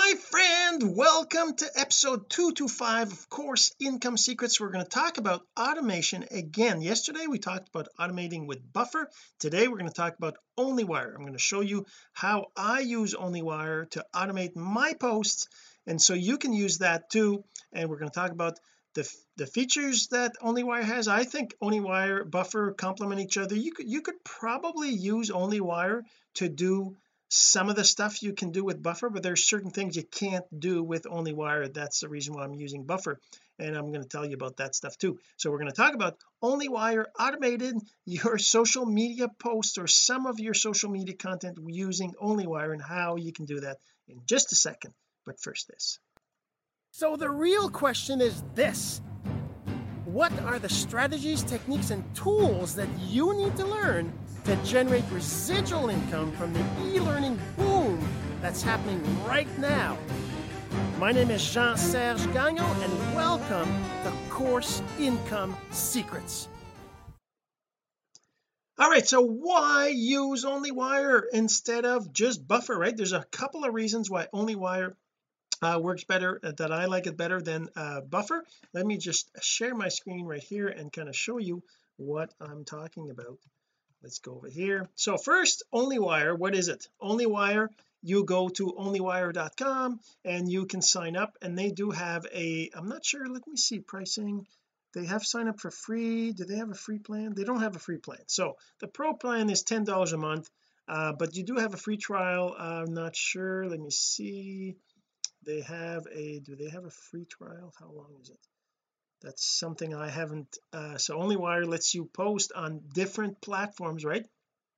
my friend welcome to episode 225 of course income secrets. We're going to talk about automation again. Yesterday we talked about automating with buffer. Today we're going to talk about onlywire. I'm going to show you how I use onlywire to automate my posts and so you can use that too. And we're going to talk about the, the features that onlywire has. I think onlywire buffer complement each other. You could you could probably use onlywire to do some of the stuff you can do with buffer but there's certain things you can't do with only onlywire that's the reason why I'm using buffer and I'm going to tell you about that stuff too. So we're going to talk about onlywire automated your social media posts or some of your social media content using onlywire and how you can do that in just a second. But first this. So the real question is this. What are the strategies techniques and tools that you need to learn to generate residual income from the e-learning boom that's happening right now. My name is Jean-Serge Gagnon and welcome to Course Income Secrets. all right so why use onlywire instead of just buffer right there's a couple of reasons why onlywire uh, works better uh, that I like it better than uh, buffer let me just share my screen right here and kind of show you what I'm talking about let's go over here. So first onlywire what is it? Onlywire you go to onlywire.com and you can sign up and they do have a I'm not sure let me see pricing. They have sign up for free. Do they have a free plan? They don't have a free plan. So the pro plan is ten dollars a month uh, but you do have a free trial. I'm not sure. Let me see. They have a do they have a free trial? How long is it that's something I haven't uh, so onlywire lets you post on different platforms right?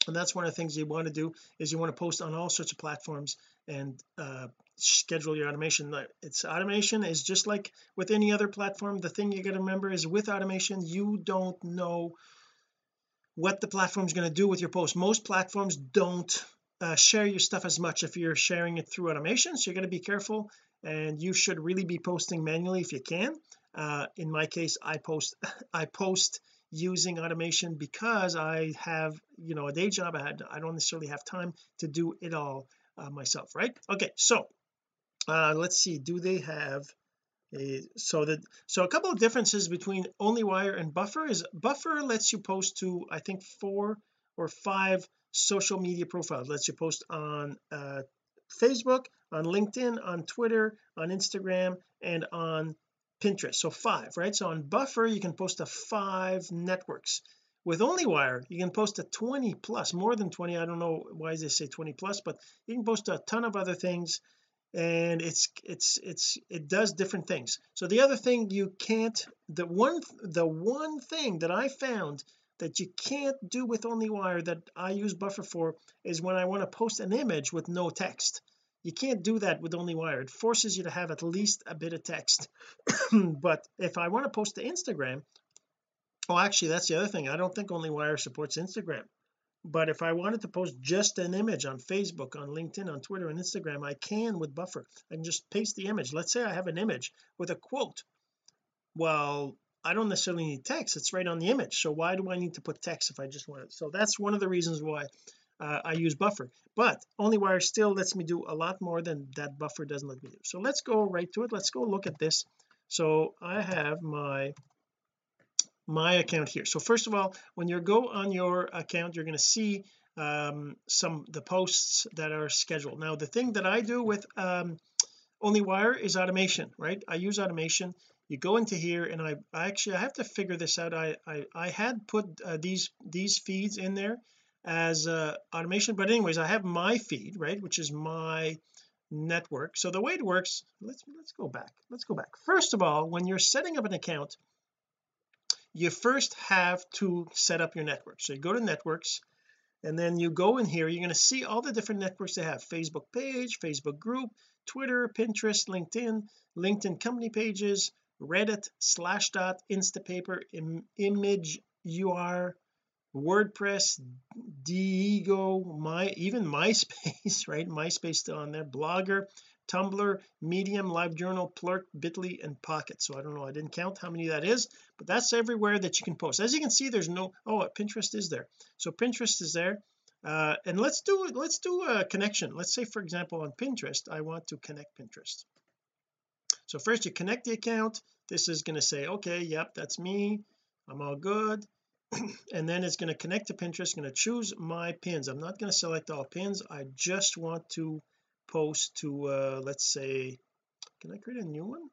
And that's one of the things you want to do is you want to post on all sorts of platforms and uh, schedule your automation. It's automation is just like with any other platform. The thing you got to remember is with automation you don't know what the platform is going to do with your post. Most platforms don't uh, share your stuff as much if you're sharing it through automation so you got to be careful and you should really be posting manually if you can uh, in my case I post I post using automation because I have you know a day job. I had I don't necessarily have time to do it all uh, myself right? Okay so uh let's see. Do they have a so that so a couple of differences between onlywire and buffer is buffer lets you post to I think four or five social media profiles. Lets you post on uh Facebook on LinkedIn on Twitter on Instagram and on Pinterest. So five right? So on buffer you can post to five networks. With onlywire you can post to 20 plus more than 20 I don't know why they say 20 plus but you can post a ton of other things and it's it's it's it does different things. So the other thing you can't the one the one thing that I found that you can't do with onlywire that I use buffer for is when I want to post an image with no text you can't do that with onlywire it forces you to have at least a bit of text. But if I want to post to Instagram oh actually that's the other thing. I don't think onlywire supports Instagram. But if I wanted to post just an image on Facebook on LinkedIn on Twitter and Instagram I can with buffer. I can just paste the image. Let's say I have an image with a quote. Well I don't necessarily need text. It's right on the image. So why do I need to put text if I just want it? So that's one of the reasons why uh, I use buffer. But onlywire still lets me do a lot more than that buffer doesn't let me do. So let's go right to it. Let's go look at this. So I have my my account here. So first of all when you go on your account you're going to see um, some the posts that are scheduled. Now the thing that I do with um, onlywire is automation right? I use automation. You go into here and I, I actually I have to figure this out. I I, I had put uh, these these feeds in there as uh, automation but anyways I have my feed right which is my network. So the way it works let's let's go back. Let's go back. First of all when you're setting up an account you first have to set up your network. So you go to networks and then you go in here you're going to see all the different networks they have. Facebook page Facebook group Twitter Pinterest LinkedIn LinkedIn company pages Reddit Slashdot Instapaper Im image UR WordPress Diigo my even MySpace right? MySpace still on there. Blogger Tumblr Medium LiveJournal Plurk Bitly and Pocket. So I don't know I didn't count how many that is but that's everywhere that you can post. As you can see there's no oh Pinterest is there. So Pinterest is there. Uh, and let's do let's do a connection. Let's say for example on Pinterest I want to connect Pinterest. So first you connect the account. This is going to say okay yep that's me. I'm all good and then it's going to connect to Pinterest going to choose my pins. I'm not going to select all pins. I just want to post to uh let's say can I create a new one?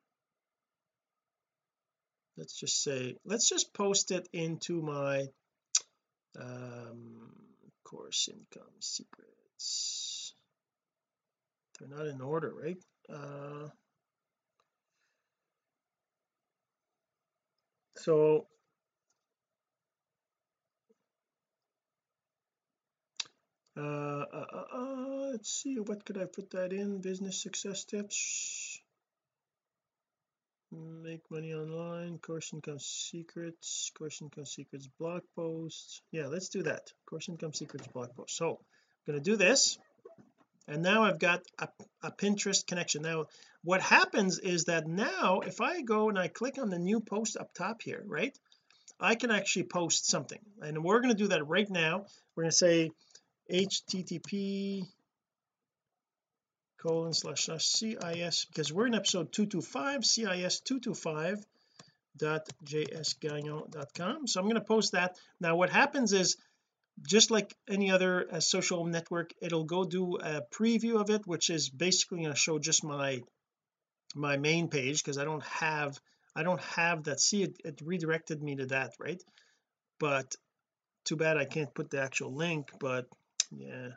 Let's just say let's just post it into my um course income secrets. They're not in order right? Uh so uh, uh, uh, uh, let's see what could I put that in? Business success tips. Make money online course income secrets course income secrets blog posts. Yeah let's do that. Course income secrets blog post. So I'm going to do this and now I've got a, a Pinterest connection. Now what happens is that now if I go and I click on the new post up top here right I can actually post something. And we're going to do that right now. We're going to say http colon slash slash cis because we're in episode 225 cis 225 dot so I'm going to post that. Now what happens is just like any other uh, social network it'll go do a preview of it which is basically going to show just my my main page because I don't have I don't have that. See it, it redirected me to that right? But too bad I can't put the actual link but yeah.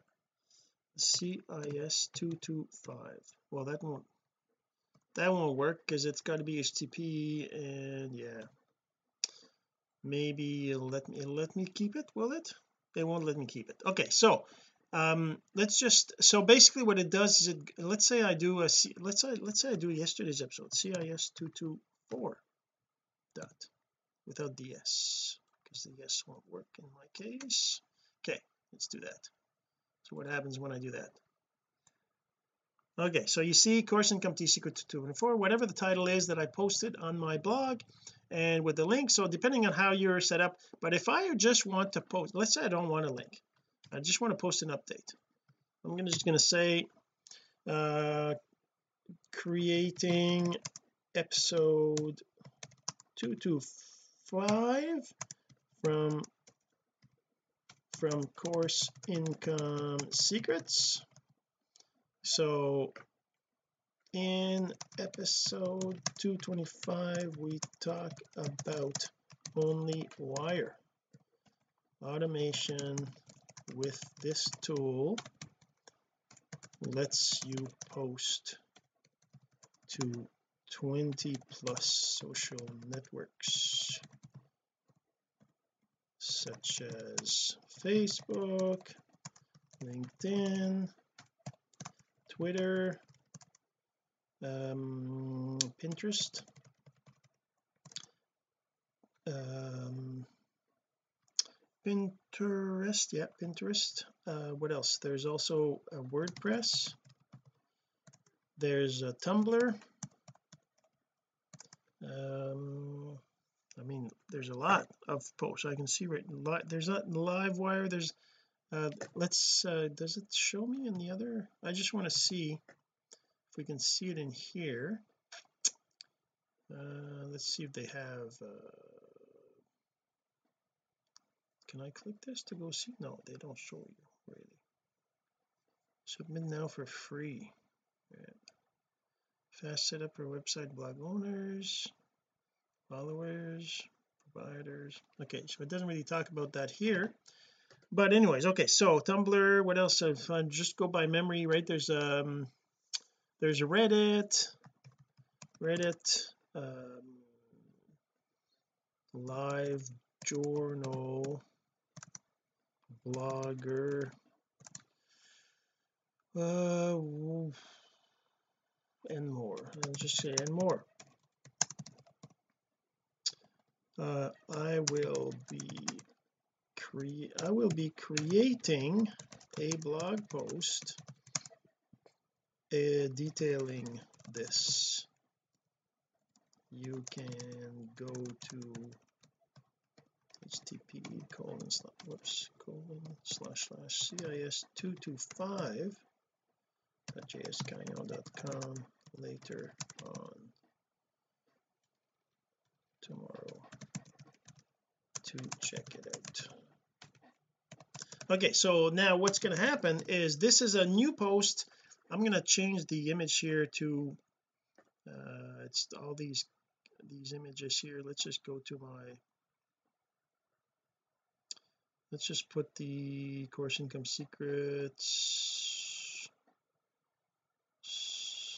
CIS 225 well that won't that won't work because it's got to be HTTP and yeah. Maybe it'll let me it'll let me keep it will it? They won't let me keep it. Okay so um let's just so basically what it does is it let's say I do a let's say let's say I do yesterday's episode CIS 224 dot without ds because the s won't work in my case. Okay let's do that so what happens when I do that. Okay so you see course income T secret 224 whatever the title is that I posted on my blog and with the link. So depending on how you're set up but if I just want to post let's say I don't want a link. I just want to post an update. I'm gonna, just going to say uh creating episode 225 from from course income secrets. So in episode 225 we talk about only wire. Automation with this tool lets you post to 20 plus social networks such as Facebook LinkedIn Twitter um, Pinterest um, Pinterest yeah Pinterest. Uh, what else? There's also a WordPress. There's a Tumblr. Um I mean there's a lot of posts I can see right there's not live wire there's uh let's uh does it show me in the other I just want to see if we can see it in here. Uh let's see if they have uh can I click this to go see? No they don't show you really. Submit now for free. Yeah. fast setup for website blog owners followers providers. Okay so it doesn't really talk about that here. But anyways okay so Tumblr what else? I just go by memory right there's um there's a Reddit Reddit um live journal blogger. Uh and more. I'll just say and more uh, I will be create I will be creating a blog post uh, detailing this. You can go to http colon slash whoops colon slash slash cis 225 at jskyle.com later on tomorrow to check it out. Okay so now what's going to happen is this is a new post. I'm going to change the image here to uh it's all these these images here. Let's just go to my let's just put the course income secrets.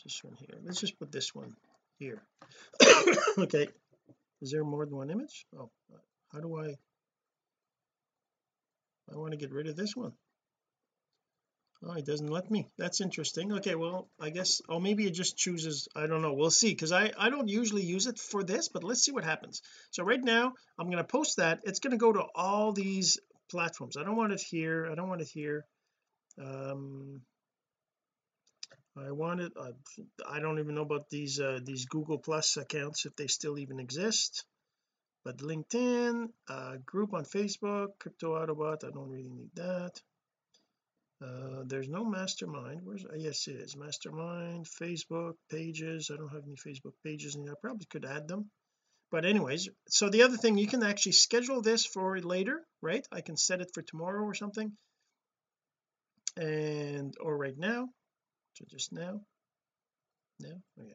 This one here. Let's just put this one here. Okay is there more than one image? Oh how do I I want to get rid of this one. Oh it doesn't let me. That's interesting. Okay well I guess oh maybe it just chooses I don't know. We'll see because I I don't usually use it for this but let's see what happens. So right now I'm going to post that. It's going to go to all these platforms. I don't want it here. I don't want it here. Um I want it I, I don't even know about these uh these Google plus accounts if they still even exist but LinkedIn uh group on Facebook crypto autobot I don't really need that. Uh there's no mastermind where's uh, yes it is mastermind Facebook pages I don't have any Facebook pages and I probably could add them. But anyways so the other thing you can actually schedule this for later right? I can set it for tomorrow or something. And or right now so just now. Now? Okay.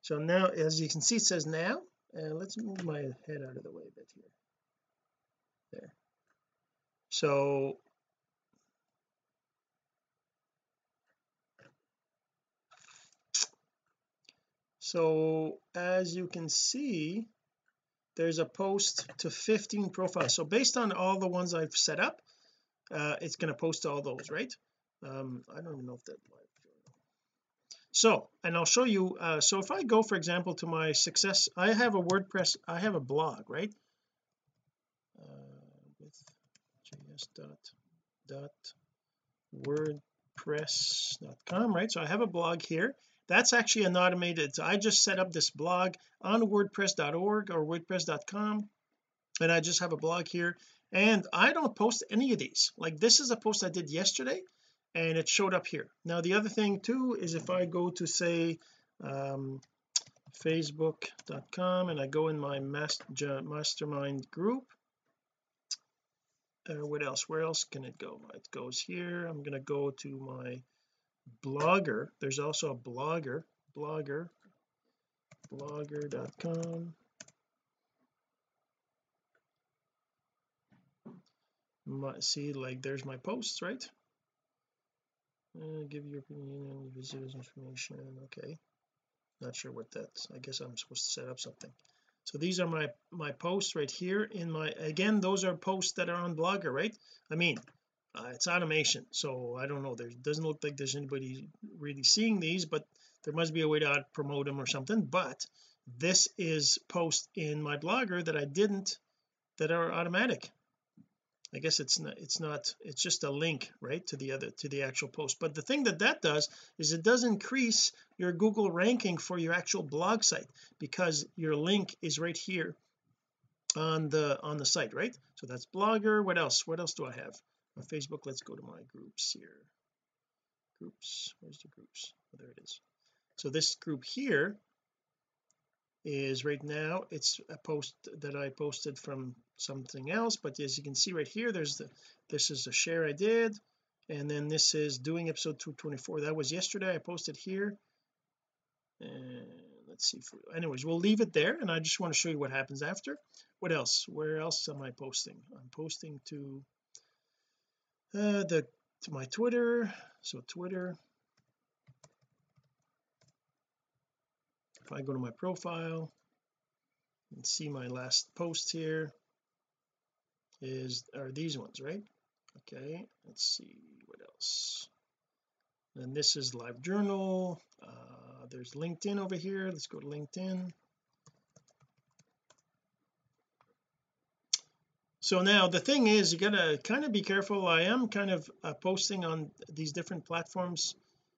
So now as you can see it says now and let's move my head out of the way a bit here. There. So so as you can see there's a post to 15 profiles. So based on all the ones I've set up uh it's going to post all those right? Um I don't even know if that so and I'll show you uh so if I go for example to my success I have a WordPress I have a blog right? Uh, with js dot dot wordpress.com right? So I have a blog here. That's actually an automated I just set up this blog on wordpress.org or wordpress.com and I just have a blog here. And I don't post any of these. Like this is a post I did yesterday and it showed up here. Now the other thing too is if I go to say um facebook.com and I go in my master, mastermind group uh, what else? Where else can it go? It goes here. I'm going to go to my blogger. There's also a blogger blogger blogger.com see like there's my posts right uh, give your opinion visitors information okay. Not sure what that's I guess I'm supposed to set up something. So these are my my posts right here in my again those are posts that are on blogger right? I mean uh, it's automation so I don't know. There doesn't look like there's anybody really seeing these but there must be a way to promote them or something. But this is post in my blogger that I didn't that are automatic I guess it's not it's not it's just a link right to the other to the actual post. But the thing that that does is it does increase your Google ranking for your actual blog site because your link is right here on the on the site right? So that's blogger. What else? What else do I have? On Facebook let's go to my groups here. Groups. Where's the groups? Oh, there it is. So this group here is right now it's a post that I posted from something else but as you can see right here there's the this is a share I did and then this is doing episode 224 that was yesterday. I posted here. And let's see for, anyways we'll leave it there and I just want to show you what happens after. What else? Where else am I posting? I'm posting to uh the to my Twitter. So Twitter if I go to my profile and see my last post here is are these ones right? Okay let's see what else? And this is live journal. Uh there's LinkedIn over here. Let's go to LinkedIn. So now the thing is you gotta kind of be careful. I am kind of uh, posting on these different platforms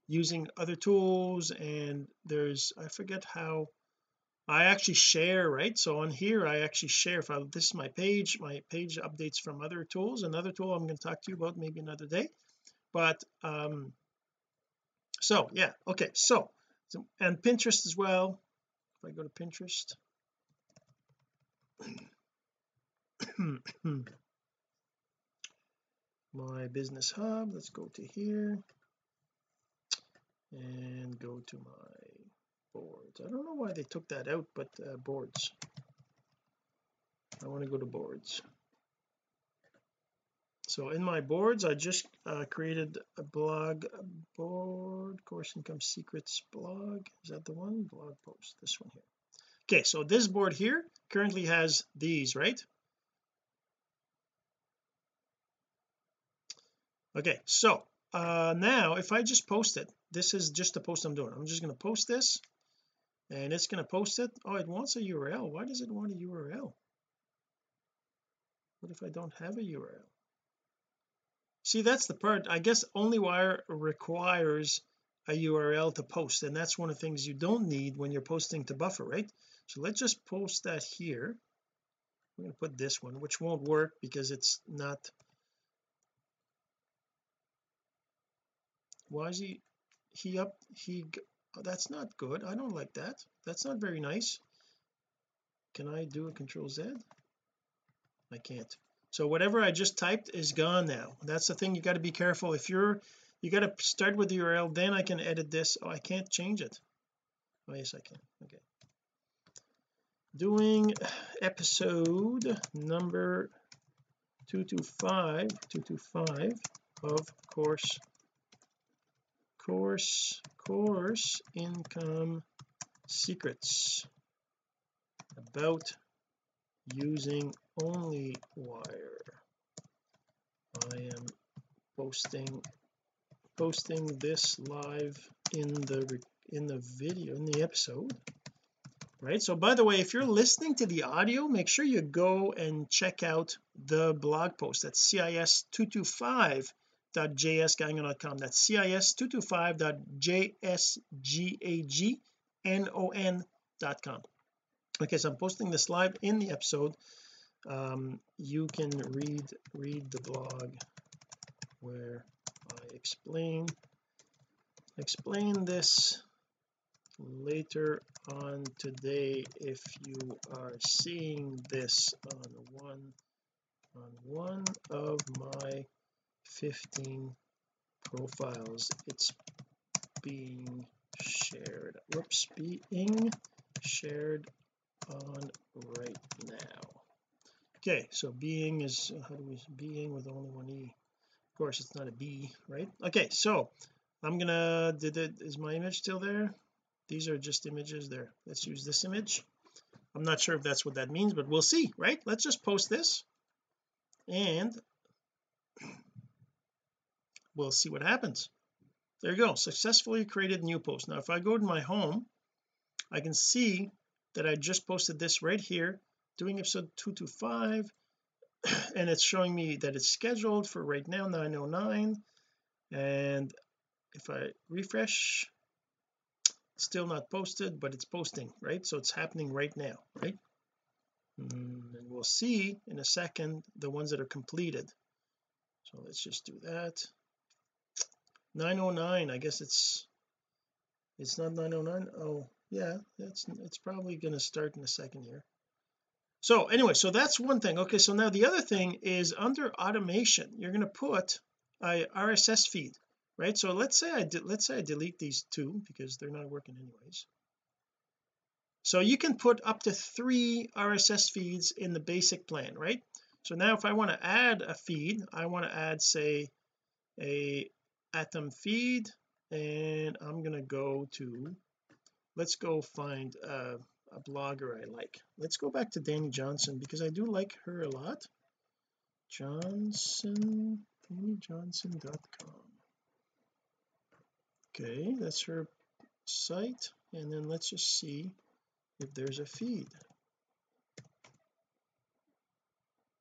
using other tools and there's I forget how I actually share right? So on here I actually share if I this is my page my page updates from other tools. Another tool I'm going to talk to you about maybe another day. But um so yeah okay so, so and Pinterest as well. If I go to Pinterest. My business hub let's go to here and go to my boards. I don't know why they took that out but uh, boards. I want to go to boards. So in my boards I just uh, created a blog board course income secrets blog. Is that the one? Blog post this one here. Okay so this board here currently has these right? Okay so uh now if I just post it this is just the post I'm doing. I'm just going to post this and it's going to post it. Oh it wants a URL why does it want a URL what if I don't have a URL see that's the part. I guess OnlyWire requires a URL to post and that's one of the things you don't need when you're posting to buffer right? So let's just post that here. I'm going to put this one which won't work because it's not. Why is he he up he oh, that's not good. I don't like that. That's not very nice. Can I do a control Z? I can't. So whatever I just typed is gone now. That's the thing you got to be careful. If you're you got to start with the URL then I can edit this. Oh I can't change it. Oh yes I can. Okay. Doing episode number 225 225 of course course course income secrets about using only wire. I am posting posting this live in the in the video in the episode right? So by the way if you're listening to the audio make sure you go and check out the blog post at cis225 cis225.jsgagnon.com that's cis225.jsgagnon.com okay so I'm posting this live in the episode. Um, you can read read the blog where I explain explain this later on today if you are seeing this on one on one of my 15 profiles. It's being shared. Whoops being shared on right now. Okay so being is how do we being with only one e. Of course it's not a b right? Okay so I'm gonna did it is my image still there? These are just images there. Let's use this image. I'm not sure if that's what that means but we'll see right? Let's just post this. And we'll see what happens. There you go. Successfully created new post now if I go to my home I can see that I just posted this right here doing episode 225 and it's showing me that it's scheduled for right now 909 and if I refresh still not posted but it's posting right? So it's happening right now right? Mm, and we'll see in a second the ones that are completed. So let's just do that 909 I guess it's it's not 909 oh yeah it's it's probably going to start in a second here. So anyway so that's one thing. Okay so now the other thing is under automation you're going to put a RSS feed right? So let's say I did let's say I delete these two because they're not working anyways. So you can put up to three RSS feeds in the basic plan right? So now if I want to add a feed I want to add say a atom feed and I'm to go to let's go find a, a blogger I like. Let's go back to Dani Johnson because I do like her a lot. Johnson DaniJohnson.com okay that's her site and then let's just see if there's a feed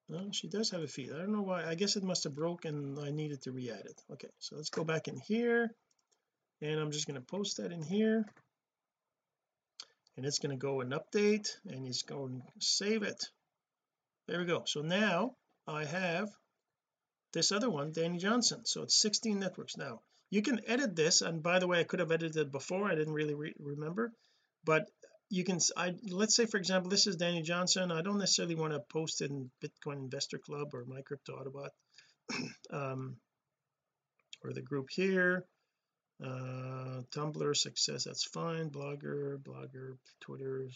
no she does have a feed. I don't know why. I guess it must have broken. I needed to re-add it. Okay so let's go back in here. And I'm just going to post that in here. And it's going to go and update and it's going to save it. There we go. So now I have this other one Dani Johnson. So it's 16 networks. Now you can edit this and by the way I could have edited it before. I didn't really re remember. But you can I let's say for example this is Dani Johnson. I don't necessarily want to post it in Bitcoin Investor Club or my crypto Autobot um or the group here. Uh Tumblr success that's fine. Blogger blogger Twitter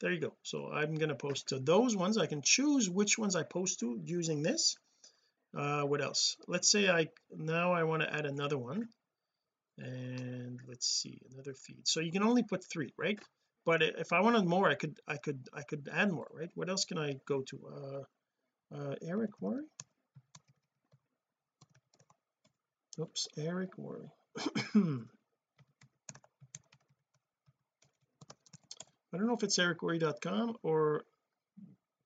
there you go. So I'm going to post to those ones. I can choose which ones I post to using this. Uh what else? Let's say I now I want to add another one. And let's see another feed. So you can only put three right but if I wanted more I could I could I could add more right? What else can I go to? Uh uh Eric Worre? Oops Eric Worre. I don't know if it's ericworre.com or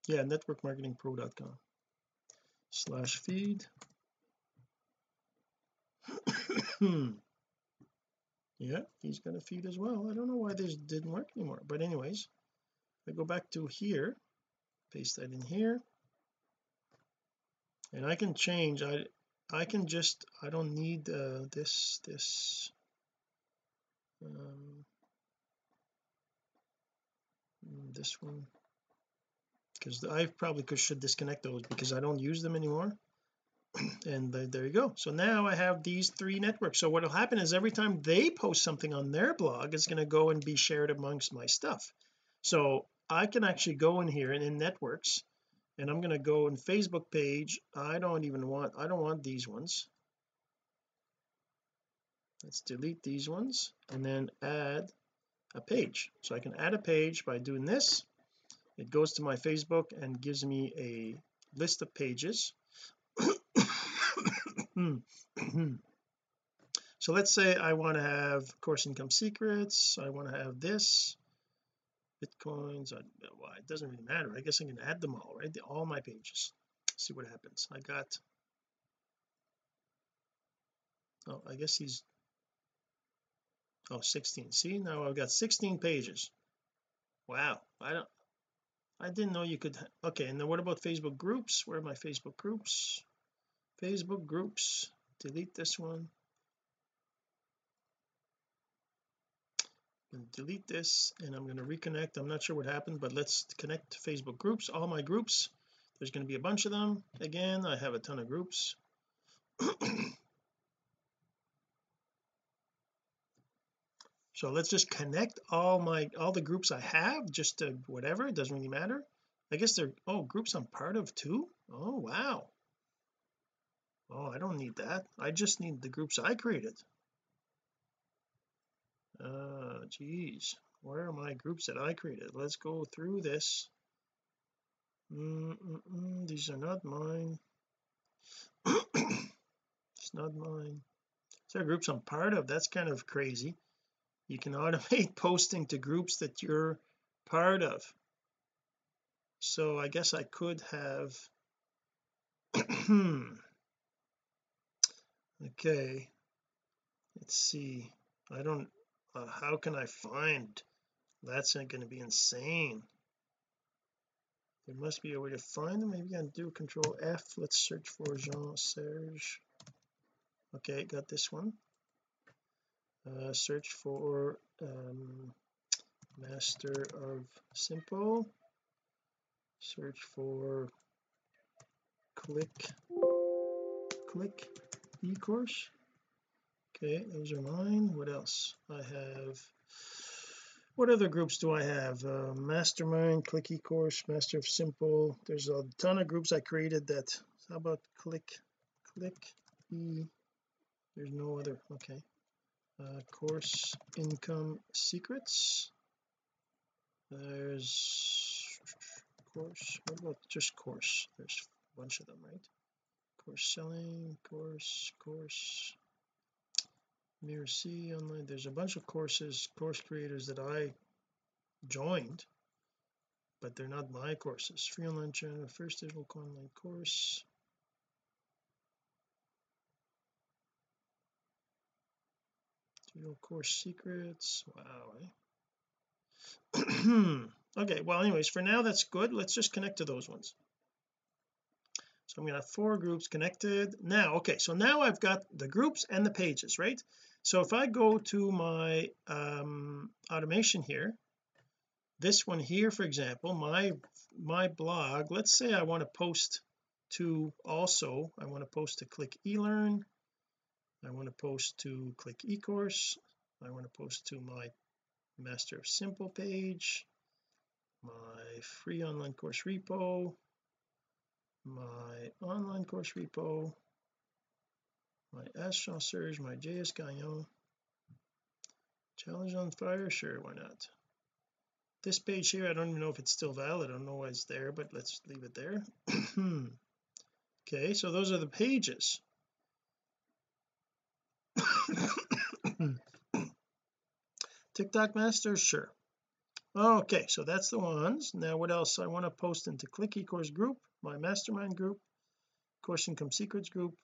yeah networkmarketingpro.com slash feed yeah he's going to feed as well. I don't know why this didn't work anymore. But anyways I go back to here paste that in here. And I can change I I can just I don't need uh, this this um, this one. Because I probably could should disconnect those because I don't use them anymore and there you go. So now I have these three networks. So what will happen is every time they post something on their blog it's going to go and be shared amongst my stuff. So I can actually go in here and in networks and I'm going to go in Facebook page. I don't even want I don't want these ones. Let's delete these ones and then add a page. So I can add a page by doing this. It goes to my Facebook and gives me a list of pages Hmm. so let's say I want to have course income secrets I want to have this bitcoins I, well, it doesn't really matter I guess I can add them all right all my pages see what happens I got oh I guess he's oh 16 see now I've got 16 pages wow I don't I didn't know you could okay and then what about Facebook groups where are my Facebook groups Facebook groups. Delete this one. Delete this and I'm going to reconnect. I'm not sure what happened but let's connect to Facebook groups. All my groups there's going to be a bunch of them. Again I have a ton of groups. So let's just connect all my all the groups I have just to whatever it doesn't really matter. I guess they're oh groups I'm part of too? Oh wow oh I don't need that. I just need the groups I created. Uh geez. Where are my groups that I created? Let's go through this. Mm -mm these are not mine. It's not mine. These are groups I'm part of? That's kind of crazy. You can automate posting to groups that you're part of. So I guess I could have okay let's see. I don't uh, how can I find that's going to be insane. There must be a way to find them. Maybe I can do control F. Let's search for Jean Serge. Okay got this one. Uh, search for um, master of simple. Search for click click e-course? Okay those are mine. What else? I have what other groups do I have? Uh, mastermind click e-course master of simple. There's a ton of groups I created that how about click click e? There's no other okay. Uh, course income secrets. There's course what about just course? There's a bunch of them right course selling course course mirror C online. There's a bunch of courses course creators that I joined but they're not my courses. Free online channel first digital online course. Digital course secrets. Wow eh? okay well anyways for now that's good. Let's just connect to those ones so I'm going to have four groups connected. Now okay so now I've got the groups and the pages right? So if I go to my um, automation here this one here for example my my blog let's say I want to post to also I want to post to click eLearn I want to post to click eCourse I want to post to my master of simple page my free online course repo my online course repo my Jean Serge my JS Gagnon challenge on fire sure why not? This page here I don't even know if it's still valid I don't know why it's there but let's leave it there. Okay so those are the pages. TikTok master sure. Okay so that's the ones. Now what else I want to post into click ecourse group my mastermind group course income secrets group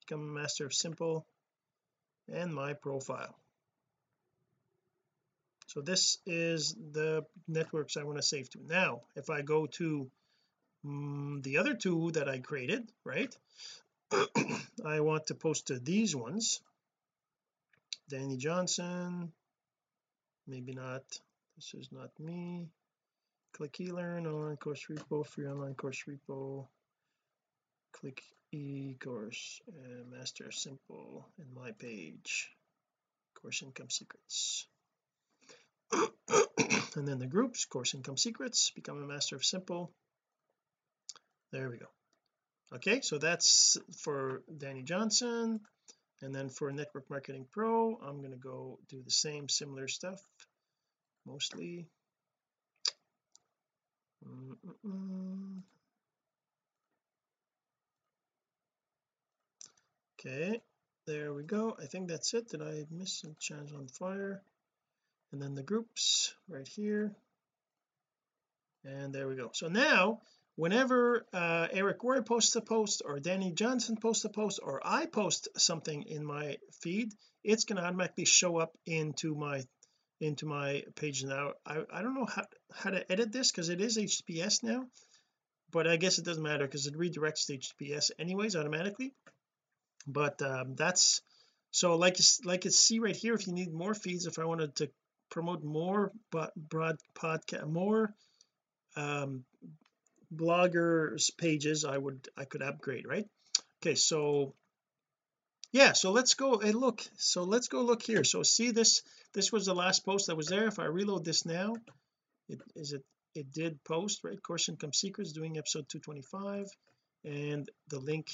become a master of simple and my profile. So this is the networks I want to save to. Now if I go to um, the other two that I created right I want to post to these ones. Dani Johnson maybe not this is not me click eLearn online course repo free online course repo. Click e-course uh, master simple in my page. Course income secrets. And then the groups course income secrets become a master of simple. There we go. Okay so that's for Dani Johnson. And then for network marketing pro I'm going to go do the same similar stuff mostly okay there we go. I think that's it. Did I miss a chance on fire? And then the groups right here. And there we go. So now whenever uh, Eric Worre posts a post or Dani Johnson posts a post or I post something in my feed it's going to automatically show up into my into my page now. I, I don't know how, how to edit this because it is HTTPS now but I guess it doesn't matter because it redirects to HTTPS anyways automatically. But um, that's so like like you see right here if you need more feeds if I wanted to promote more but broad podcast more um bloggers pages I would I could upgrade right? Okay so yeah so let's go and look so let's go look here. So see this this was the last post that was there. If I reload this now it is it it did post right? Course income secrets doing episode 225 and the link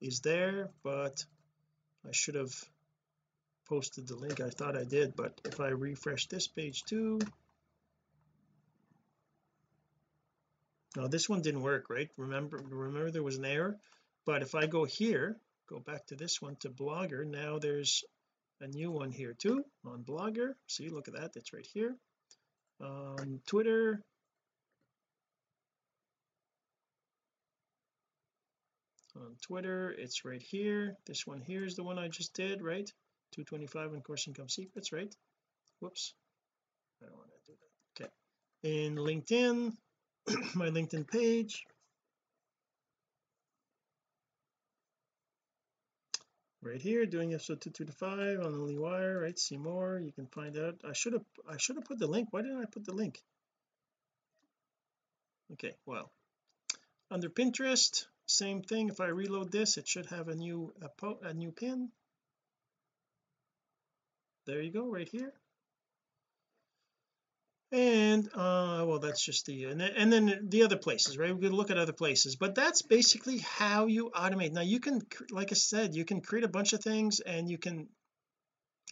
is there but I should have posted the link. I thought I did but if I refresh this page too. Now this one didn't work right? Remember remember there was an error but if I go here go back to this one to blogger. Now there's a new one here too on blogger. See look at that it's right here. On Twitter. On Twitter it's right here. This one here is the one I just did right? 225 on course income secrets right? Whoops. I don't want to do that. Okay. In LinkedIn my LinkedIn page right here doing episode 225 on the wire right? See more you can find out. I should have I should have put the link. Why didn't I put the link? Okay well under Pinterest same thing. If I reload this it should have a new a, a new pin. There you go right here and uh well that's just the and then, and then the other places right? We could look at other places but that's basically how you automate. Now you can like I said you can create a bunch of things and you can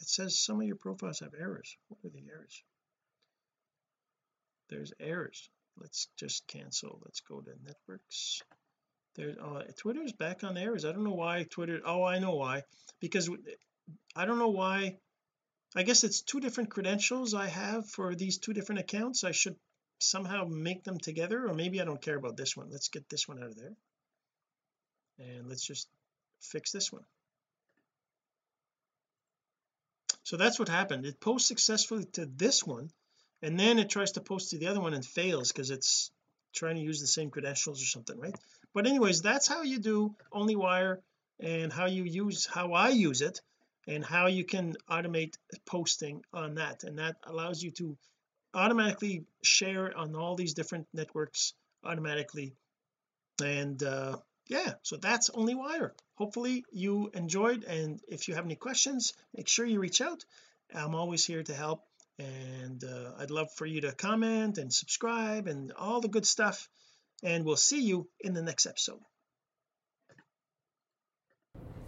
it says some of your profiles have errors. What are the errors? There's errors. Let's just cancel. Let's go to networks. There's uh Twitter's back on errors. I don't know why Twitter oh I know why because I don't know why I guess it's two different credentials I have for these two different accounts. I should somehow make them together or maybe I don't care about this one. Let's get this one out of there. And let's just fix this one. So that's what happened. It posts successfully to this one and then it tries to post to the other one and fails because it's trying to use the same credentials or something right? But anyways that's how you do OnlyWire and how you use how I use it and how you can automate posting on that. And that allows you to automatically share on all these different networks automatically. And uh yeah so that's OnlyWire hopefully you enjoyed and if you have any questions make sure you reach out. I'm always here to help and uh, I'd love for you to comment and subscribe and all the good stuff. And we'll see you in the next episode